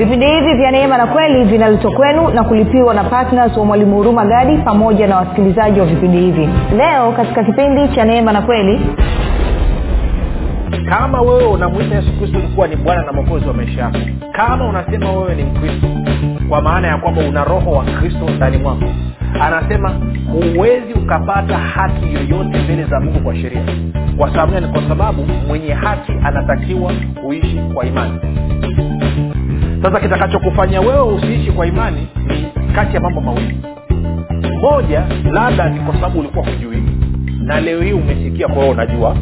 vipindi hivi vya neema na kweli vinaletwa kwenu na kulipiwa na ptns wa mwalimu huruma gadi pamoja na wasikilizaji wa vipindi hivi. Leo katika kipindi cha neema na kweli kama wewe unamwita yesu kristo kuwa ni bwana na mwokozi wa maisha yako kama unasema wewe ni mkristo kwa maana ya kwamba una roho wa kristo ndani mwako anasema huwezi ukapata haki yoyote mbele za mungu kwa sheria. Kwa sababu gani? Kwa sababu mwenye haki anatakiwa kuishi kwa imani sasa kitakachokufanya wewe usiishi kwa imani ni kati ya mambo mawili. Moja labda ni kwa sababu ulikuwa hujui na leo hii umesikia kwa hiyo unajua.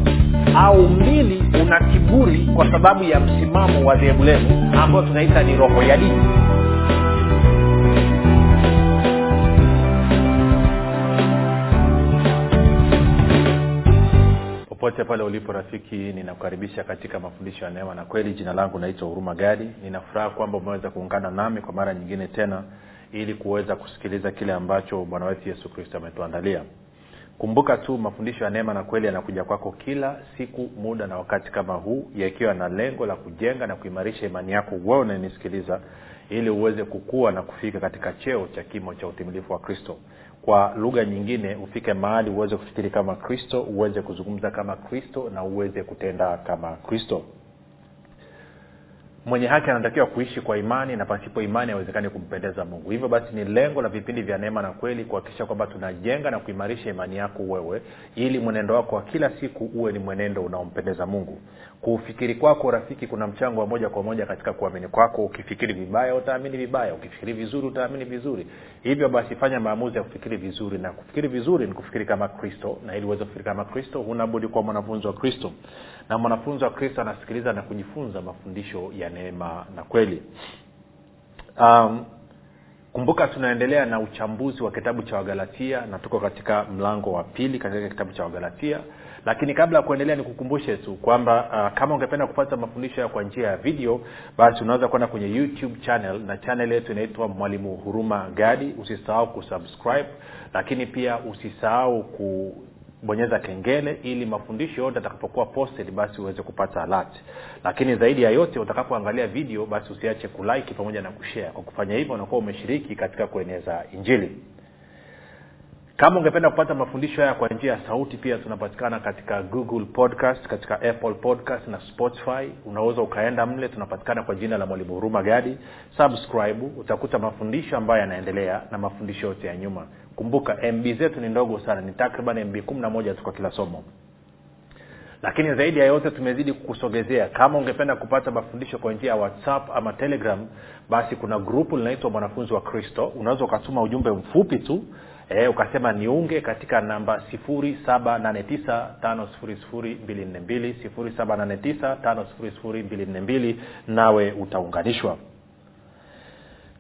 Au mbili una kiburi kwa sababu ya msimamo wa dhehebu lenu ambayo tunaita ni roho ya dini popote pale ulipo rafiki ninakukaribisha katika mafundisho ya neema na kweli. Jina langu naitwa huruma gadi. Ninafuraha kwamba umeweza kuungana nami kwa mara nyingine tena ili kuweza kusikiliza kile ambacho bwana wetu yesu kristo ametuandalia. Kumbuka tu mafundisho ya neema na kweli yanakuja kwako kila siku muda na wakati kama huu yakiwa na lengo la kujenga na kuimarisha imani yako wewe unanisikiliza ili uweze kukua na kufika katika cheo cha kimo cha utimilifu wa kristo kwa lugha nyingine ufike mahali uweze kufikiri kama kristo uweze kuzungumza kama kristo na uweze kutenda kama kristo mwenye haki anatakiwa kuishi kwa imani na pasipo imani hawezekani kumpendeza mungu. Hivyo basi ni lengo la vipindi vya neema na kweli kuhakikisha kwamba tunajenga na kuimarisha imani yako wewe ili mwenendo wako wa kila siku uwe ni mwenendo unaompendeza mungu. Kuufikiri kwako rafiki kuna mchango wa moja kwa moja katika kuamini kwako. Ukifikiri vibaya utaamini vibaya. Ukifikiri vizuri utaamini vizuri. Hivyo basi fanya maamuzi ya kufikiri vizuri na kufikiri vizuri ni kufikiri kama kristo na ili uweze kufikiri kama kristo hunabudi kuwa mwanafunzi wa kristo. Na mwanafunzi wa kristo anasikiliza na kujifunza mafundisho ya neema na kweli. Um, kumbuka tunaendelea na uchambuzi wa kitabu cha wagalatia na tuko katika mlango wa pili katika kitabu cha wagalatia. Lakini kabla ya kuendelea nikukumbushe tu kwamba uh, kama ungependa kupata mafundisho kwa njia ya video basi unaweza kwenda kwenye youtube channel na channel yetu inaitwa mwalimu huruma gadi. Usisahau kusubscribe lakini pia usisahau ku bonyeza kengele ili mafundisho yote atakapokuwa posted basi uweze kupata alert. Lakini zaidi ya yote utakapoangalia video basi usiache kulike pamoja na kushare. Kwa kufanya hivyo unakuwa umeshiriki katika kueneza injili. Kama ungependa kupata mafundisho haya kwa njia ya sauti pia tunapatikana katika google podcast katika apple podcast na spotify. Unaweza ukaenda mle tunapatikana kwa jina la mwalimu huruma gadi. Subscribe utakuta mafundisho ambayo yanaendelea na mafundisho yote ya nyuma kumbuka mb zetu ni ndogo sana ni takriban mb kumi na moja tu kwa kila somo. Lakini zaidi ya yote tumezidi kukusogezea. Kama ungependa kupata mafundisho kwa njia ya whatsapp ama telegram basi kuna grupu linaitwa mwanafunzi wa kristo. Unaweza ukatuma ujumbe mfupi tu e, ukasema niunge katika namba 7895242 7895242 nawe utaunganishwa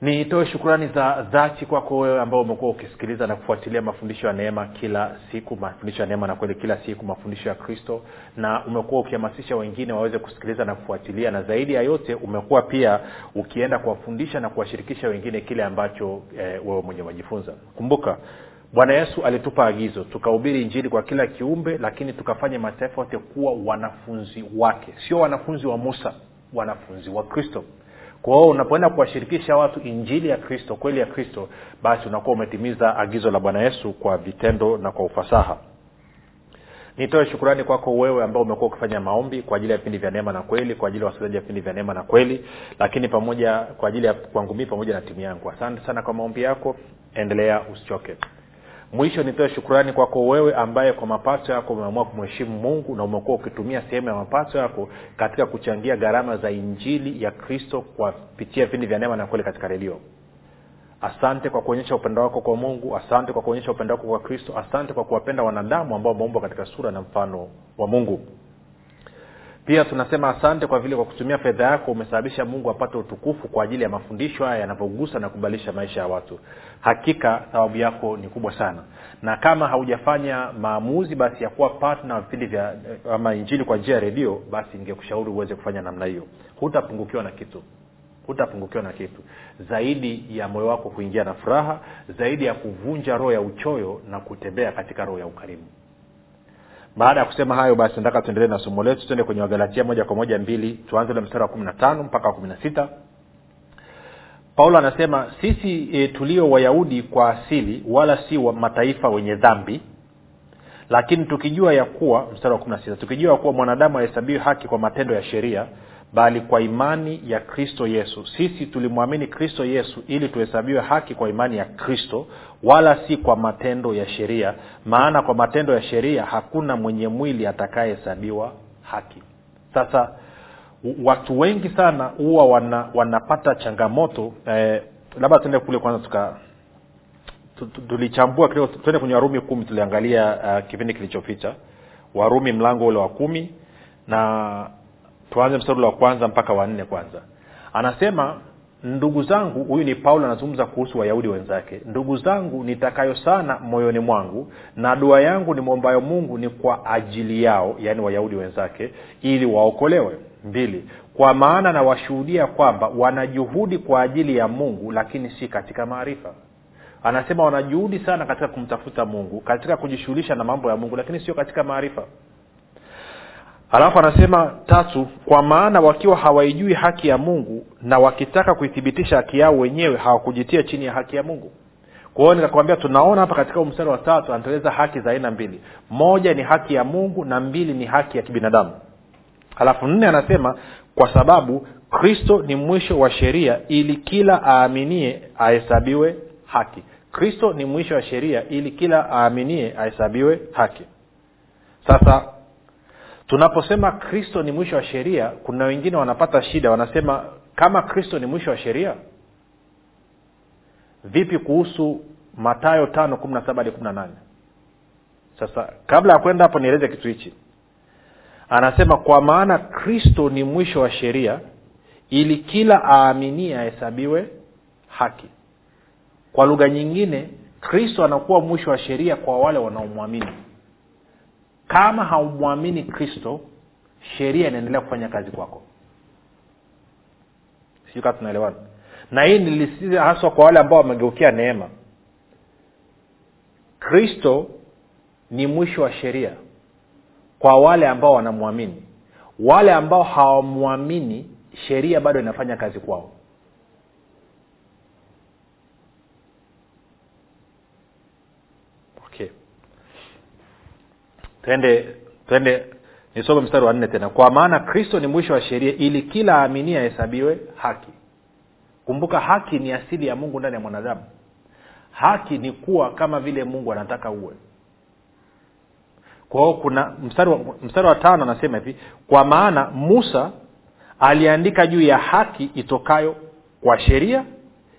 nitoe shukrani za dhati kwako wewe ambao umekuwa ukisikiliza na kufuatilia mafundisho ya neema kila siku mafundisho ya neema na kweli kila siku mafundisho ya kristo. Na umekuwa ukihamasisha wengine waweze kusikiliza na kufuatilia na zaidi ya yote umekuwa pia ukienda kuwafundisha na kuwashirikisha wengine kile ambacho eh, wewe mwenye wajifunza kumbuka bwana yesu alitupa agizo tukahubiri injili kwa kila kiumbe lakini tukafanya mataifa yote kuwa wanafunzi wake. Sio wanafunzi wa musa wanafunzi wa kristo kwa unapoenda kuwashirikisha watu injili ya kristo kweli ya kristo basi unakuwa umetimiza agizo la bwana yesu kwa vitendo na kwa ufasaha. Nitoe shukurani kwako wewe ambao umekuwa ukifanya maombi kwa ajili ya vipindi vya neema na kweli kwa ajili ya wasikilizaji wa vipindi vya neema na kweli lakini pamoja kwa ajili ya kwangu mii pamoja na timu yangu. Asante sana kwa maombi yako. Endelea usichoke mwisho nitoe shukurani kwako wewe ambaye kwa mapato yako umeamua kumheshimu mungu na umekuwa ukitumia sehemu ya mapato yako katika kuchangia gharama za injili ya kristo kupitia vipindi vya neema na kweli katika redio. Asante kwa kuonyesha upendo wako kwa mungu asante kwa kuonyesha upendo wako kwa kristo asante kwa kuwapenda wanadamu ambao wameumbwa katika sura na mfano wa mungu pia tunasema asante kwa vile kwa kutumia fedha yako umesababisha mungu apate utukufu kwa ajili ya mafundisho haya yanavyogusa na kubadilisha maisha ya watu. Hakika thawabu yako ni kubwa sana. Na kama haujafanya maamuzi basi ya kuwa patna vipindi vya ama injili kwa njia ya redio basi ningekushauri uweze kufanya namna hiyo. Hutapungukiwa na kitu. Hutapungukiwa na kitu. Zaidi ya moyo wako kuingia na furaha zaidi ya kuvunja roho ya uchoyo na kutembea katika roho ya ukarimu baada ya kusema hayo basi nataka tuendelee na somo letu tuende kwenye wagalatia moja kwa moja mbili tuanze ule mstari wa kumi na tano mpaka wa kumi na sita. Paulo anasema sisi e, tulio wayahudi kwa asili wala si wa mataifa wenye dhambi lakini tukijua ya kuwa mstari wa 16 tukijua ya kuwa mwanadamu ahesabiwi haki kwa matendo ya sheria bali kwa imani ya kristo yesu. Sisi tulimwamini kristo yesu ili tuhesabiwe haki kwa imani ya kristo wala si kwa matendo ya sheria. Maana kwa matendo ya sheria hakuna mwenye mwili atakayehesabiwa haki. Sasa watu wengi sana huwa wana, wanapata changamoto eh, labda tuende kule kwanza tuka tulichambua kidogo tuende kwenye warumi kumi tuliangalia uh, kipindi kilichopita warumi mlango ule wa kumi na tuanze mstari wa kwanza mpaka wanne kwanza. Anasema ndugu zangu huyu ni paulo anazungumza kuhusu wayahudi wenzake ndugu zangu nitakayo sana moyoni mwangu na dua yangu ni mwombayo mungu ni kwa ajili yao yaani wayahudi wenzake ili waokolewe. Mbili kwa maana nawashuhudia kwamba wanajuhudi kwa ajili ya mungu lakini si katika maarifa. Anasema wanajuhudi sana katika kumtafuta mungu katika kujishughulisha na mambo ya mungu lakini sio katika maarifa alafu anasema tatu kwa maana wakiwa hawaijui haki ya mungu na wakitaka kuithibitisha haki yao wenyewe hawakujitia chini ya haki ya mungu. Kwa nikakwambia tunaona hapa katika mstari wa tatu anateleza haki za aina mbili. Moja ni haki ya mungu na mbili ni haki ya kibinadamu. Halafu nne anasema kwa sababu kristo ni mwisho wa sheria ili kila aaminie ahesabiwe haki. Kristo ni mwisho wa sheria ili kila aaminie ahesabiwe haki. Sasa tunaposema kristo ni mwisho wa sheria kuna wengine wanapata shida wanasema kama kristo ni mwisho wa sheria? Vipi kuhusu matayo tano kumi na saba hadi kumi na nane? Sasa kabla ya kwenda hapo nieleze kitu hichi. Anasema kwa maana kristo ni mwisho wa sheria ili kila aaminie ahesabiwe haki. Kwa lugha nyingine kristo anakuwa mwisho wa sheria kwa wale wanaomwamini kama haumwamini kristo sheria inaendelea kufanya kazi kwako. Sijui kaa tunaelewana. Na hii nilisitiza haswa kwa wale ambao wamegeukia neema. Kristo ni mwisho wa sheria kwa wale ambao wanamwamini. Wale ambao hawamwamini sheria bado inafanya kazi kwao okay twende twende nisome mstari wa nne tena. Kwa maana kristo ni mwisho wa sheria ili kila aaminie ahesabiwe haki. Kumbuka haki ni asili ya mungu ndani ya mwanadamu. Haki ni kuwa kama vile mungu anataka uwe. Kwa kuna mstari wa, mstari wa tano anasema hivi kwa maana musa aliandika juu ya haki itokayo kwa sheria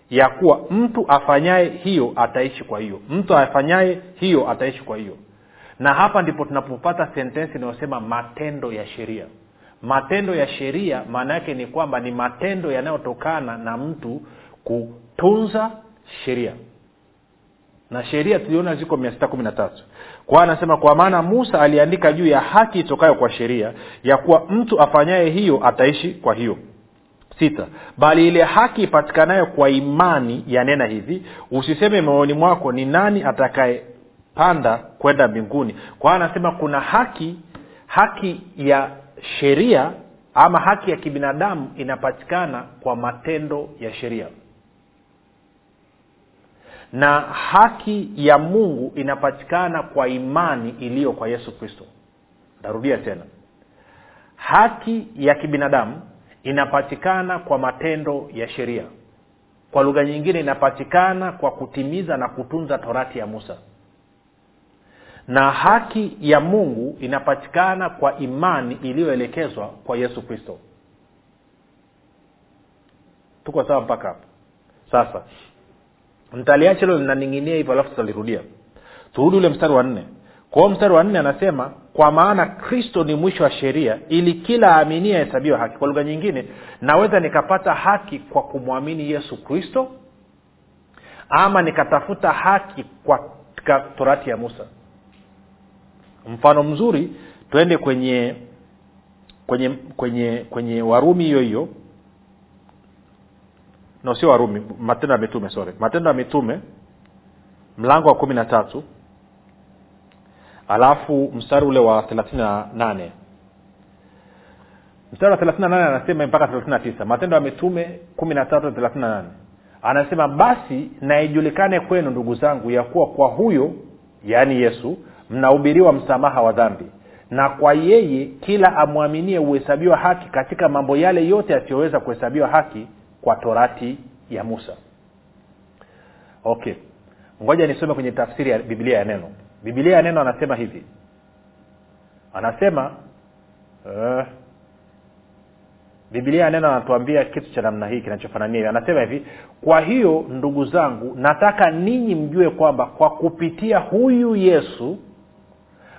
ya kuwa mtu afanyaye hiyo ataishi kwa hiyo. Mtu afanyaye hiyo ataishi kwa hiyo na hapa ndipo tunapopata sentensi inayosema matendo ya sheria. Matendo ya sheria maana yake ni kwamba ni matendo yanayotokana na mtu kutunza sheria. Na sheria tuliona ziko mia sita kumi na tatu. Kwa anasema kwa maana musa aliandika juu ya haki itokayo kwa sheria ya kuwa mtu afanyaye hiyo ataishi kwa hiyo. Sita bali ile haki ipatikanayo kwa imani yanena hivi usiseme moyoni mwako ni nani atakayepanda kwenda mbinguni. Kwa hiyo anasema kuna haki haki ya sheria ama haki ya kibinadamu inapatikana kwa matendo ya sheria. Na haki ya mungu inapatikana kwa imani iliyo kwa yesu kristo. Tarudia tena. Haki ya kibinadamu inapatikana kwa matendo ya sheria. Kwa lugha nyingine inapatikana kwa kutimiza na kutunza torati ya musa na haki ya mungu inapatikana kwa imani iliyoelekezwa kwa yesu kristo. Tuko sawa mpaka hapo? Sasa ntaliacha hilo linaning'inia hivyo alafu tutalirudia turudi ule mstari wa nne. Kwa hiyo mstari wa nne anasema kwa maana kristo ni mwisho wa sheria ili kila aaminie ahesabiwa haki. Kwa lugha nyingine naweza nikapata haki kwa kumwamini yesu kristo ama nikatafuta haki kwa torati ya musa mfano mzuri twende kwenye kwenye kwenye kwenye warumi hiyo hiyo. No sio warumi matendo ya mitume sorry. Matendo ya mitume mlango wa kumi na tatu. Alafu mstari ule wa thelathini na nane. Mstari wa thelathini na nane anasema mpaka thelathini na tisa. Matendo ya mitume kumi na tatu thelathini na nane. Anasema basi naijulikane kwenu ndugu zangu ya kuwa kwa huyo yaani yesu mnahubiriwa msamaha wa dhambi. Na kwa yeye kila amwaminie huhesabiwa haki katika mambo yale yote yasiyoweza kuhesabiwa haki kwa torati ya musa. Okay. Ngoja nisome kwenye tafsiri ya biblia ya neno. Biblia ya neno anasema hivi. Anasema uh, biblia ya neno anatuambia kitu cha namna hii kinachofanania hivi. Anasema hivi kwa hiyo ndugu zangu nataka ninyi mjue kwamba kwa kupitia huyu yesu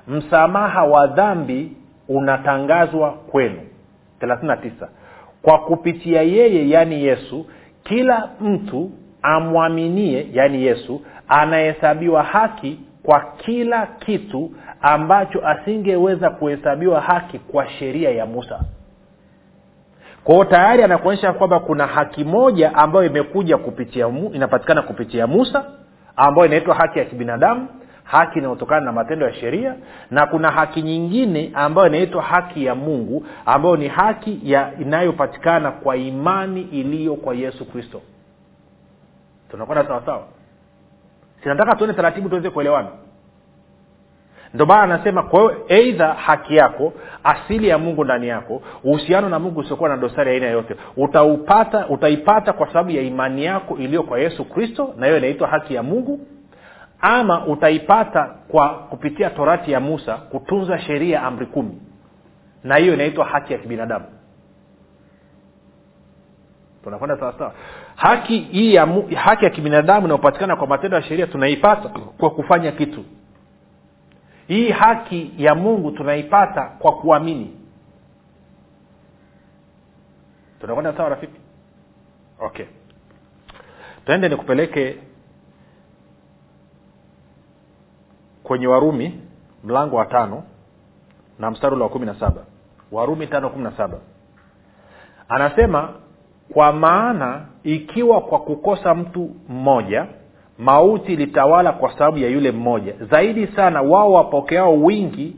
msamaha wa dhambi unatangazwa kwenu. 39 kwa kupitia yeye yaani yesu kila mtu amwaminie yaani yesu anahesabiwa haki kwa kila kitu ambacho asingeweza kuhesabiwa haki kwa sheria ya musa. Kwao tayari anakuonyesha kwamba kuna haki moja ambayo imekuja kupitia inapatikana kupitia musa ambayo inaitwa haki ya kibinadamu haki inayotokana na matendo ya sheria na kuna haki nyingine ambayo inaitwa haki ya mungu ambayo ni haki ya inayopatikana kwa imani iliyo kwa yesu kristo. Tunakwenda sawasawa sinataka tuone taratibu tuweze kuelewana? Ndio maana anasema kwa hiyo eidha haki yako asili ya mungu ndani yako uhusiano na mungu usiokuwa na dosari aina yoyote utaipata kwa sababu ya imani yako iliyo kwa yesu kristo na hiyo inaitwa haki ya mungu ama utaipata kwa kupitia torati ya musa kutunza sheria amri kumi. Na hiyo inaitwa haki ya kibinadamu. Tunakwenda sawasawa haki hii ya haki ya kibinadamu inayopatikana kwa matendo ya sheria tunaipata kwa kufanya kitu. Hii haki ya mungu tunaipata kwa kuamini. Tunakwenda sawa rafiki? Okay. Tuende nikupeleke kwenye warumi mlango wa tano na mstari ule wa kumi na saba. Warumi tano kumi na saba. Anasema kwa maana ikiwa kwa kukosa mtu mmoja mauti ilitawala kwa sababu ya yule mmoja. Zaidi sana wao wapokeao wingi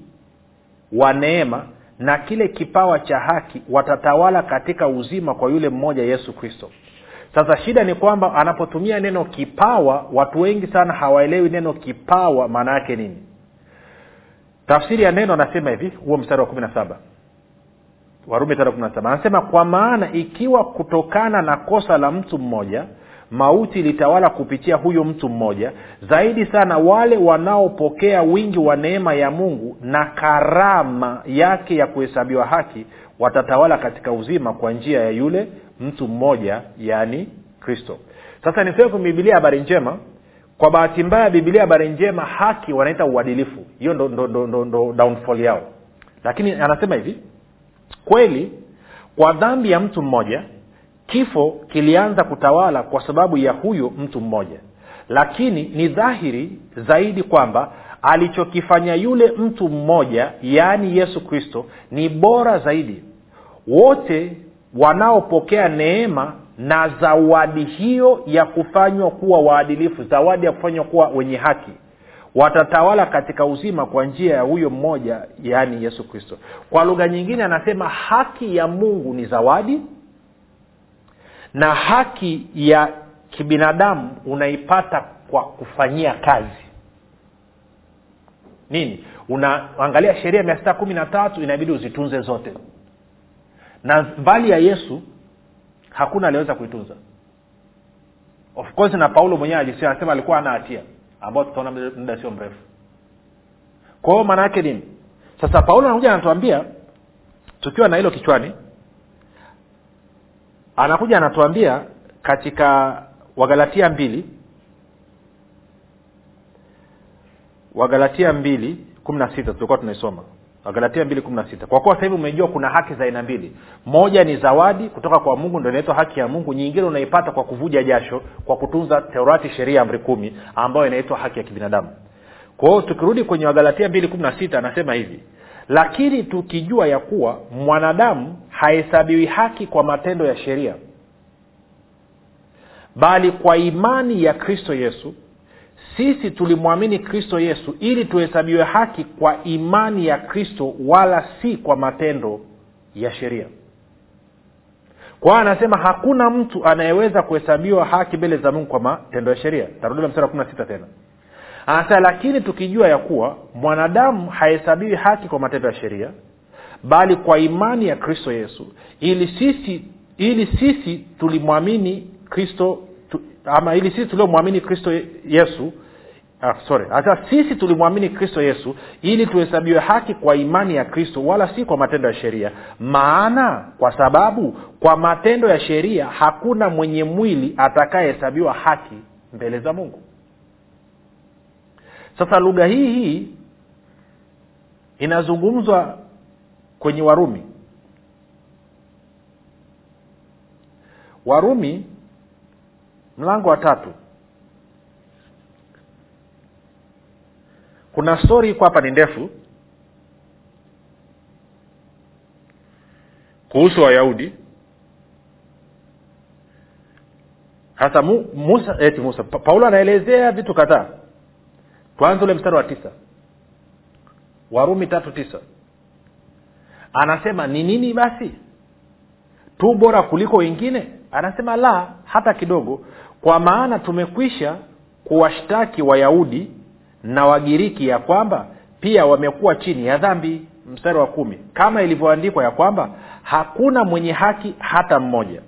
wa neema na kile kipawa cha haki watatawala katika uzima kwa yule mmoja yesu kristo sasa shida ni kwamba anapotumia neno kipawa watu wengi sana hawaelewi neno kipawa maana yake nini? Tafsiri ya neno anasema hivi huo mstari wa kumi na saba. Warumi tano kumi na saba. Anasema kwa maana ikiwa kutokana na kosa la mtu mmoja mauti ilitawala kupitia huyo mtu mmoja zaidi sana wale wanaopokea wingi wa neema ya mungu na karama yake ya kuhesabiwa haki watatawala katika uzima kwa njia ya yule mtu mmoja yaani kristo. Sasa niseme kwenye bibilia habari njema. Kwa bahati mbaya bibilia habari njema haki wanaita uadilifu. Hiyo ndo, ndo, ndo, ndo, ndo downfall yao. Lakini anasema hivi kweli kwa dhambi ya mtu mmoja kifo kilianza kutawala kwa sababu ya huyo mtu mmoja. Lakini ni dhahiri zaidi kwamba alichokifanya yule mtu mmoja yaani yesu kristo ni bora zaidi. Wote wanaopokea neema na zawadi hiyo ya kufanywa kuwa waadilifu zawadi ya kufanywa kuwa wenye haki watatawala katika uzima kwa njia ya huyo mmoja yaani yesu kristo. Kwa lugha nyingine anasema haki ya mungu ni zawadi na haki ya kibinadamu unaipata kwa kufanyia kazi. Nini? Unaangalia sheria mia sita kumi na tatu inabidi uzitunze zote na mbali ya yesu hakuna aliweza kuitunza. Of course na paulo mwenyewe alisema anasema alikuwa ana hatia. Ambao tutaona muda sio mrefu. Kwa hiyo maana yake nini? Sasa paulo anakuja anatuambia tukiwa na hilo kichwani anakuja anatuambia katika wagalatia mbili wagalatia mbili kumi na sita tulikuwa tunaisoma wagalatia mbili kumi na sita. Kwa kuwa sasa umejua kuna haki za aina mbili. Moja ni zawadi kutoka kwa mungu ndo inaitwa haki ya mungu. Nyingine unaipata kwa kuvuja jasho kwa kutunza teorati sheria amri kumi ambayo inaitwa haki ya kibinadamu. Kwa hiyo tukirudi kwenye wagalatia mbili kumi na sita anasema hivi lakini tukijua ya kuwa mwanadamu hahesabiwi haki kwa matendo ya sheria bali kwa imani ya kristo yesu sisi tulimwamini kristo yesu ili tuhesabiwe haki kwa imani ya kristo wala si kwa matendo ya sheria. Kwa anasema hakuna mtu anayeweza kuhesabiwa haki mbele za mungu kwa matendo ya sheria. Tarudia mstari kumi na sita tena. Anasema lakini tukijua ya kuwa mwanadamu hahesabiwi haki kwa matendo ya sheria bali kwa imani ya kristo yesu ili sisi ili sisi tulimwamini kristo tu, ama ili sisi tuliomwamini kristo yesu ah, sorry hata sisi tulimwamini kristo yesu ili tuhesabiwe haki kwa imani ya kristo wala si kwa matendo ya sheria. Maana kwa sababu kwa matendo ya sheria hakuna mwenye mwili atakayehesabiwa haki mbele za mungu. Sasa lugha hii hii inazungumzwa kwenye warumi. Warumi mlango wa tatu. Kuna stori iko hapa ni ndefu kuhusu wayahudi. Hasa mu, musa eti musa pa, paulo anaelezea vitu kadhaa. Tuanze ule mstari wa tisa. Warumi tatu tisa. Anasema ni nini basi? Tu bora kuliko wengine? Anasema la hata kidogo kwa maana tumekwisha kuwashtaki wayahudi na wagiriki ya kwamba pia wamekuwa chini ya dhambi. Mstari wa kumi. Kama ilivyoandikwa ya kwamba hakuna mwenye haki hata mmoja.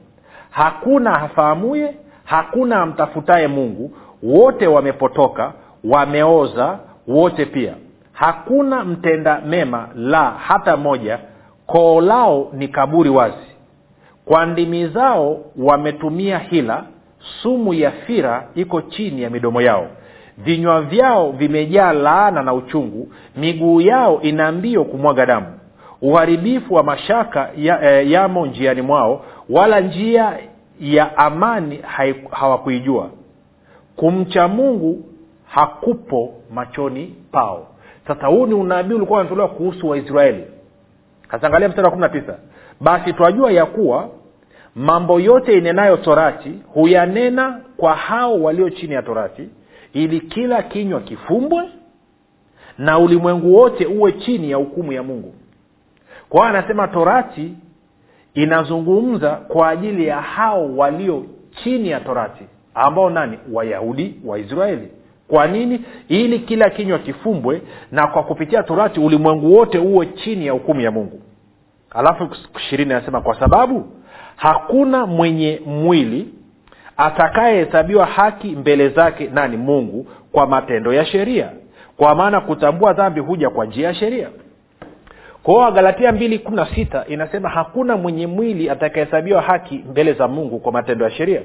Hakuna afahamuye hakuna amtafutaye mungu. Wote wamepotoka wameoza wote pia. Hakuna mtenda mema la hata moja. Koo lao ni kaburi wazi. Kwa ndimi zao wametumia hila sumu ya fira iko chini ya midomo yao. Vinywa vyao vimejaa laana na uchungu. Miguu yao ina mbio kumwaga damu. Uharibifu wa mashaka ya, eh, yamo njiani mwao wala njia ya amani hawakuijua. Kumcha mungu hakupo machoni pao. Sasa huu ni unabii ulikuwa unatolewa kuhusu waisraeli. Kasangalia mstari wa kumi na tisa. Basi twajua ya kuwa mambo yote inenayo torati huyanena kwa hao walio chini ya torati ili kila kinywa kifumbwe na ulimwengu wote uwe chini ya hukumu ya mungu. Kwa hiyo anasema torati inazungumza kwa ajili ya hao walio chini ya torati ambao nani? Wayahudi waisraeli. Kwa nini? Ili kila kinywa kifumbwe na kwa kupitia torati ulimwengu wote uwe chini ya hukumu ya mungu. Alafu ishirini anasema kwa sababu hakuna mwenye mwili atakayehesabiwa haki mbele zake nani mungu kwa matendo ya sheria. Kwa maana kutambua dhambi huja kwa njia ya sheria. Kwao wagalatia mbili kumi na sita inasema hakuna mwenye mwili atakayehesabiwa haki mbele za mungu kwa matendo ya sheria.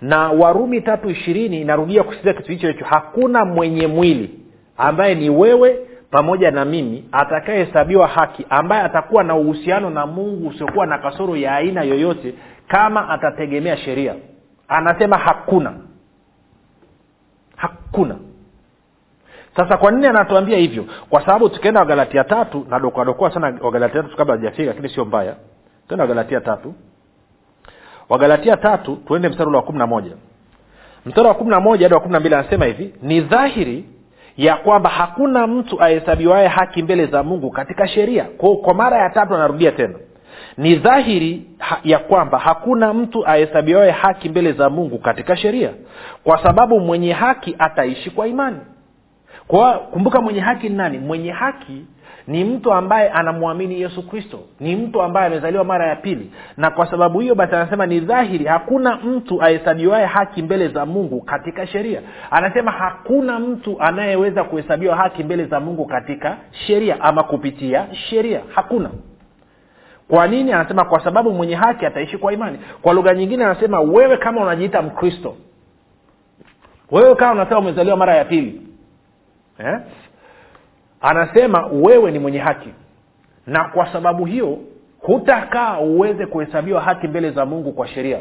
Na warumi tatu ishirini inarudia kusitiza kitu hicho hicho. Hakuna mwenye mwili ambaye ni wewe pamoja na mimi atakayehesabiwa haki ambaye atakuwa na uhusiano na mungu usiokuwa na kasoro ya aina yoyote kama atategemea sheria. Anasema hakuna. Hakuna. Sasa kwa nini anatuambia hivyo? Kwa sababu tukienda wagalatia tatu nadokoadokoa sana wagalatia tatu kabla hajafika lakini sio mbaya. Tuenda wagalatia tatu. Wagalatia tatu tuende mstari ule wa kumi na moja. Mstari wa kumi na moja hadi wa kumi na mbili anasema hivi ni dhahiri ya kwamba hakuna mtu ahesabiwaye haki mbele za mungu katika sheria. Kwa, kwa mara ya tatu anarudia tena. Ni dhahiri ha, ya kwamba hakuna mtu ahesabiwaye haki mbele za mungu katika sheria. Kwa sababu mwenye haki ataishi kwa imani. Kwa kumbuka mwenye haki ni nani? Mwenye haki ni mtu ambaye anamwamini yesu kristo. Ni mtu ambaye amezaliwa mara ya pili. Na kwa sababu hiyo basi anasema ni dhahiri hakuna mtu ahesabiwaye haki mbele za mungu katika sheria. Anasema hakuna mtu anayeweza kuhesabiwa haki mbele za mungu katika sheria ama kupitia sheria. Hakuna. Kwa nini? Anasema kwa sababu mwenye haki ataishi kwa imani. Kwa lugha nyingine anasema wewe kama unajiita mkristo. Wewe kama unasema umezaliwa mara ya pili. Eh? Anasema wewe ni mwenye haki. Na kwa sababu hiyo hutakaa uweze kuhesabiwa haki mbele za mungu kwa sheria.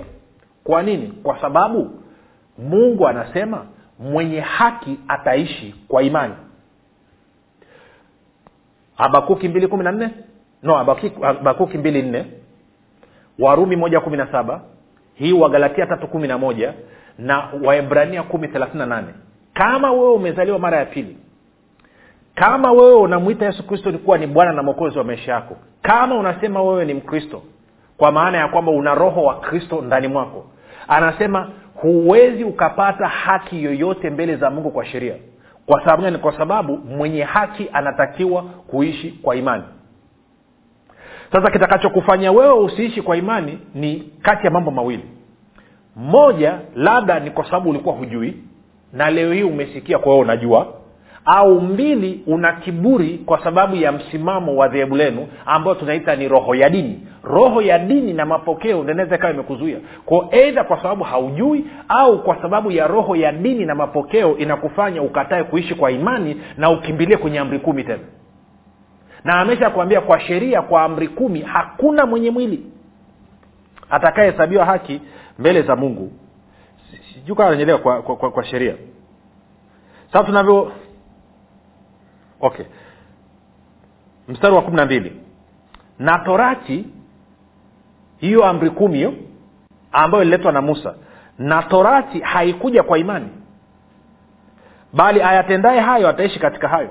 Kwa nini? Kwa sababu mungu anasema mwenye haki ataishi kwa imani. Habakuki mbili kumi na nne? No Habakuki- mbili nne. Warumi moja kumi na saba. Hii wagalatia tatu kumi na moja na waebrania kumi thelathini na nane. Kama wewe umezaliwa mara ya pili kama wewe unamwita yesu kristo ni kuwa ni bwana na mwokozi wa maisha yako. Kama unasema wewe ni mkristo kwa maana ya kwamba una roho wa kristo ndani mwako. Anasema huwezi ukapata haki yoyote mbele za mungu kwa sheria. Kwa sababu gani? Kwa sababu mwenye haki anatakiwa kuishi kwa imani. Sasa kitakachokufanya wewe usiishi kwa imani ni kati ya mambo mawili. Moja labda ni kwa sababu ulikuwa hujui na leo hii umesikia kwa hiyo unajua au mbili una kiburi kwa sababu ya msimamo wa dhehebu lenu ambayo tunaita ni roho ya dini. Roho ya dini na mapokeo inaweza ikawa imekuzuia. Ko eidha kwa sababu haujui au kwa sababu ya roho ya dini na mapokeo inakufanya ukatae kuishi kwa imani na ukimbilie kwenye amri kumi tena. Na amesha kuambia kwa sheria kwa amri kumi hakuna mwenye mwili. Atakayehesabiwa haki mbele za mungu. Sijuu kaa nanyelewa kwa, kwa, kwa, kwa sheria. Sasa tunavyo okay. Mstari wa kumi na mbili. Na torati hiyo amri kumi hiyo ambayo ililetwa na musa. Na torati haikuja kwa imani. Bali ayatendaye hayo ataishi katika hayo.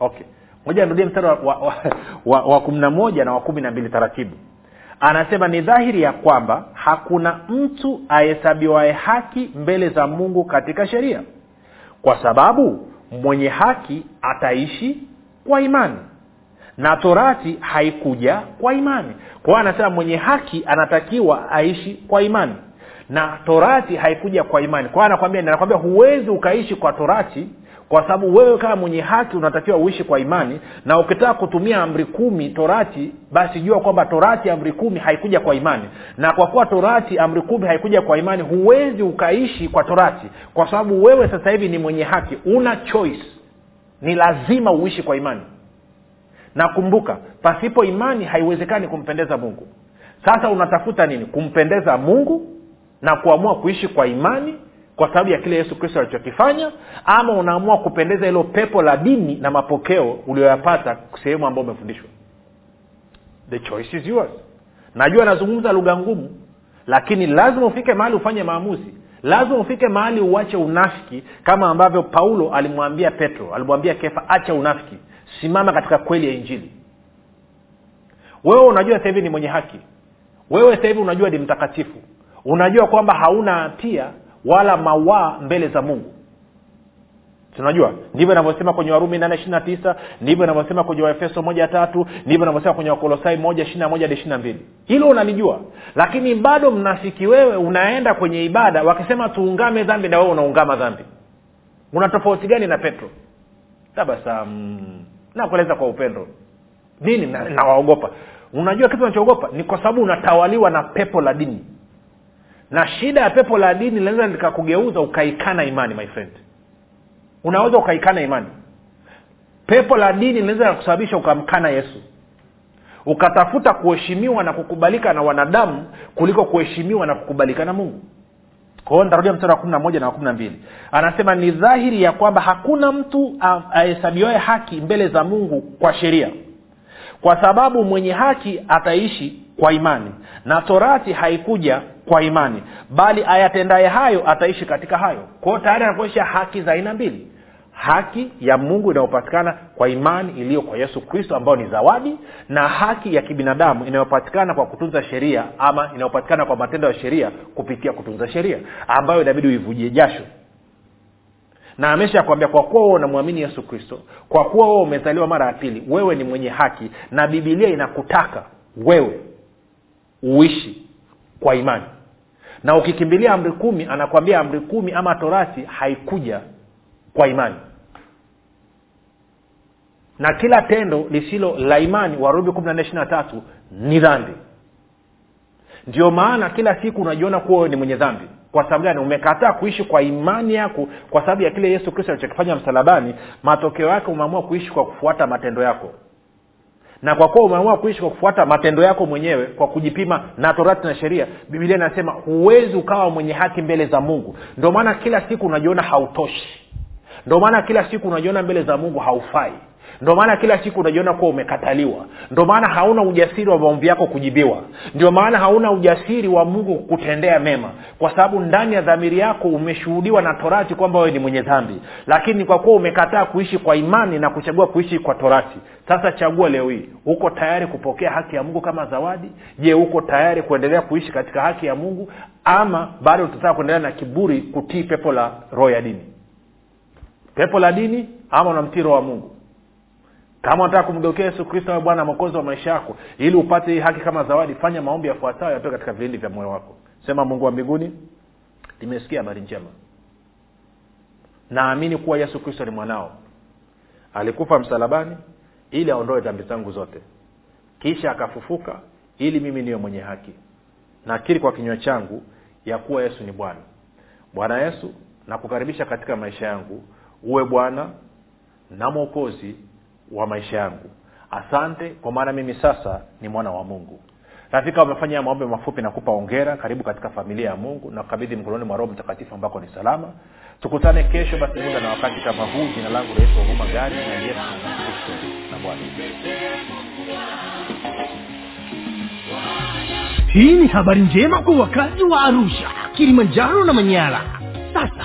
Okay. Moja nirudie mstari wa, wa, wa, wa, wa kumi na moja na wa kumi na mbili taratibu. Anasema ni dhahiri ya kwamba hakuna mtu ahesabiwaye haki mbele za mungu katika sheria. Kwa sababu mwenye haki ataishi kwa imani. Na torati haikuja kwa imani. Kwa hiyo anasema mwenye haki anatakiwa aishi kwa imani. Na torati haikuja kwa imani. Kwa hiyo anakwambia anakwambia huwezi ukaishi kwa torati kwa sababu wewe kama mwenye haki unatakiwa uishi kwa imani na ukitaka kutumia amri kumi torati basi jua kwamba torati amri kumi haikuja kwa imani. Na kwa kuwa torati amri kumi haikuja kwa imani huwezi ukaishi kwa torati. Kwa sababu wewe sasa hivi ni mwenye haki una choice. Ni lazima uishi kwa imani. Na kumbuka pasipo imani haiwezekani kumpendeza mungu. Sasa unatafuta nini? Kumpendeza mungu na kuamua kuishi kwa imani kwa sababu ya kile yesu kristo alichokifanya ama unaamua kupendeza hilo pepo la dini na mapokeo ulioyapata sehemu ambayo umefundishwa? The choice is yours. Najua nazungumza lugha ngumu lakini lazima ufike mahali ufanye maamuzi. Lazima ufike mahali uache unafiki kama ambavyo paulo alimwambia petro alimwambia kefa acha unafiki. Simama katika kweli ya injili. Wewe unajua sahivi hivi ni mwenye haki. Wewe sahivi hivi unajua ni mtakatifu. Unajua kwamba hauna hatia wala mawaa mbele za mungu. Tunajua ndivyo inavyosema kwenye warumi nane ishiri na tisa ndivyo inavyosema kwenye waefeso moja tatu ndivyo inavyosema kwenye wakolosai moja ishiri na moja hadi ishiri na mbili. Hilo unalijua. Lakini bado mnafiki wewe unaenda kwenye ibada wakisema tuungame dhambi na wewe unaungama dhambi. Una tofauti gani na petro? Tabasamu. Nakueleza kwa upendo. Nini nawaogopa. Na unajua kitu unachoogopa ni kwa sababu unatawaliwa na pepo la dini na shida ya pepo la dini linaweza likakugeuza ukaikana imani my friend. Unaweza ukaikana imani. Pepo la dini linaweza kusababisha ukamkana yesu. Ukatafuta kuheshimiwa na kukubalika na wanadamu kuliko kuheshimiwa na kukubalika na mungu. Kwao nitarudia mstari wa kumi na moja na wa kumi na mbili. Anasema ni dhahiri ya kwamba hakuna mtu ahesabiwae haki mbele za mungu kwa sheria. Kwa sababu mwenye haki ataishi kwa imani. Na torati haikuja kwa imani bali ayatendaye hayo ataishi katika hayo. Kwao tayari anakuonyesha haki za aina mbili. Haki ya mungu inayopatikana kwa imani iliyo kwa yesu kristo ambayo ni zawadi na haki ya kibinadamu inayopatikana kwa kutunza sheria ama inayopatikana kwa matendo ya sheria kupitia kutunza sheria ambayo inabidi uivujie jasho. Na amesha kwambia kwa kuwa wewe unamwamini yesu kristo kwa kuwa wewe umezaliwa mara ya pili wewe ni mwenye haki na bibilia inakutaka wewe uishi kwa imani na ukikimbilia amri kumi anakwambia amri kumi ama torati haikuja kwa imani. Na kila tendo lisilo la imani warumi kumi na ishiri na tatu ni dhambi. Ndio maana kila siku unajiona kuwa wewe ni mwenye dhambi. Kwa sababu gani? Umekataa kuishi kwa imani yako kwa sababu ya kile yesu kristo alichokifanya msalabani matokeo yake umeamua kuishi kwa kufuata matendo yako na kwa kuwa umeamua kuishi kwa kufuata matendo yako mwenyewe kwa kujipima na torati na sheria bibilia inasema huwezi ukawa mwenye haki mbele za mungu. Ndio maana kila siku unajiona hautoshi. Ndio maana kila siku unajiona mbele za mungu haufai ndio maana kila siku unajiona kuwa umekataliwa. Ndio maana hauna ujasiri wa maombi yako kujibiwa. Ndio maana hauna ujasiri wa mungu kutendea mema. Kwa sababu ndani ya dhamiri yako umeshuhudiwa na torati kwamba wewe ni mwenye dhambi. Lakini kwa kuwa umekataa kuishi kwa imani na kuchagua kuishi kwa torati. Sasa chagua leo hii. Uko tayari kupokea haki ya mungu kama zawadi? Je uko tayari kuendelea kuishi katika haki ya mungu? Ama bado utataka kuendelea na kiburi kutii pepo la roho ya dini? Pepo la dini ama unamtii roho wa mungu kama unataka kumgeukia yesu kristo awe bwana mwokozi wa maisha yako ili upate hii haki kama zawadi fanya maombi yafuatayo yatoe katika vilindi vya moyo wako. Sema mungu wa mbinguni nimesikia habari njema. Naamini kuwa yesu kristo ni mwanao. Alikufa msalabani ili aondoe dhambi zangu zote. Kisha akafufuka ili mimi niwe mwenye haki. Nakiri kwa kinywa changu ya kuwa yesu ni bwana. Bwana yesu nakukaribisha katika maisha yangu. Uwe bwana na mwokozi wa maisha yangu. Asante kwa maana mimi sasa ni mwana wa mungu. Rafika umefanya maombi mafupi na kupa ongera karibu katika familia ya mungu na kukabidhi mkononi mwa roho mtakatifu ambako ni salama. Tukutane kesho basi muda na wakati kama huu. Jina langu naitwa huruma gari na yesu kristo na bwana. Hii ni habari njema kwa wakazi wa arusha kilimanjaro na manyara. Sasa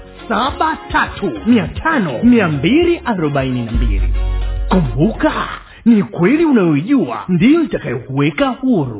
saba tatu. Mia tano mia mbili arobaini na mbili. Kumbuka ni kweli unayoijua. Ndiyo itakayokuweka huru,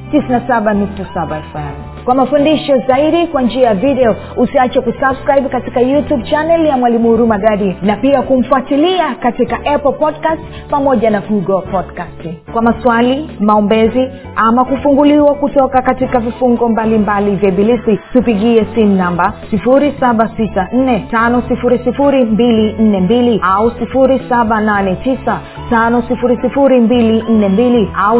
97.7 fm kwa mafundisho zaidi kwa njia ya video usiache kusubscribe katika youtube channel ya mwalimu huruma gadi na pia kumfuatilia katika apple podcast pamoja na google podcast kwa maswali maombezi ama kufunguliwa kutoka katika vifungo mbalimbali vya ibilisi tupigie simu namba 7645242 au 7895242 au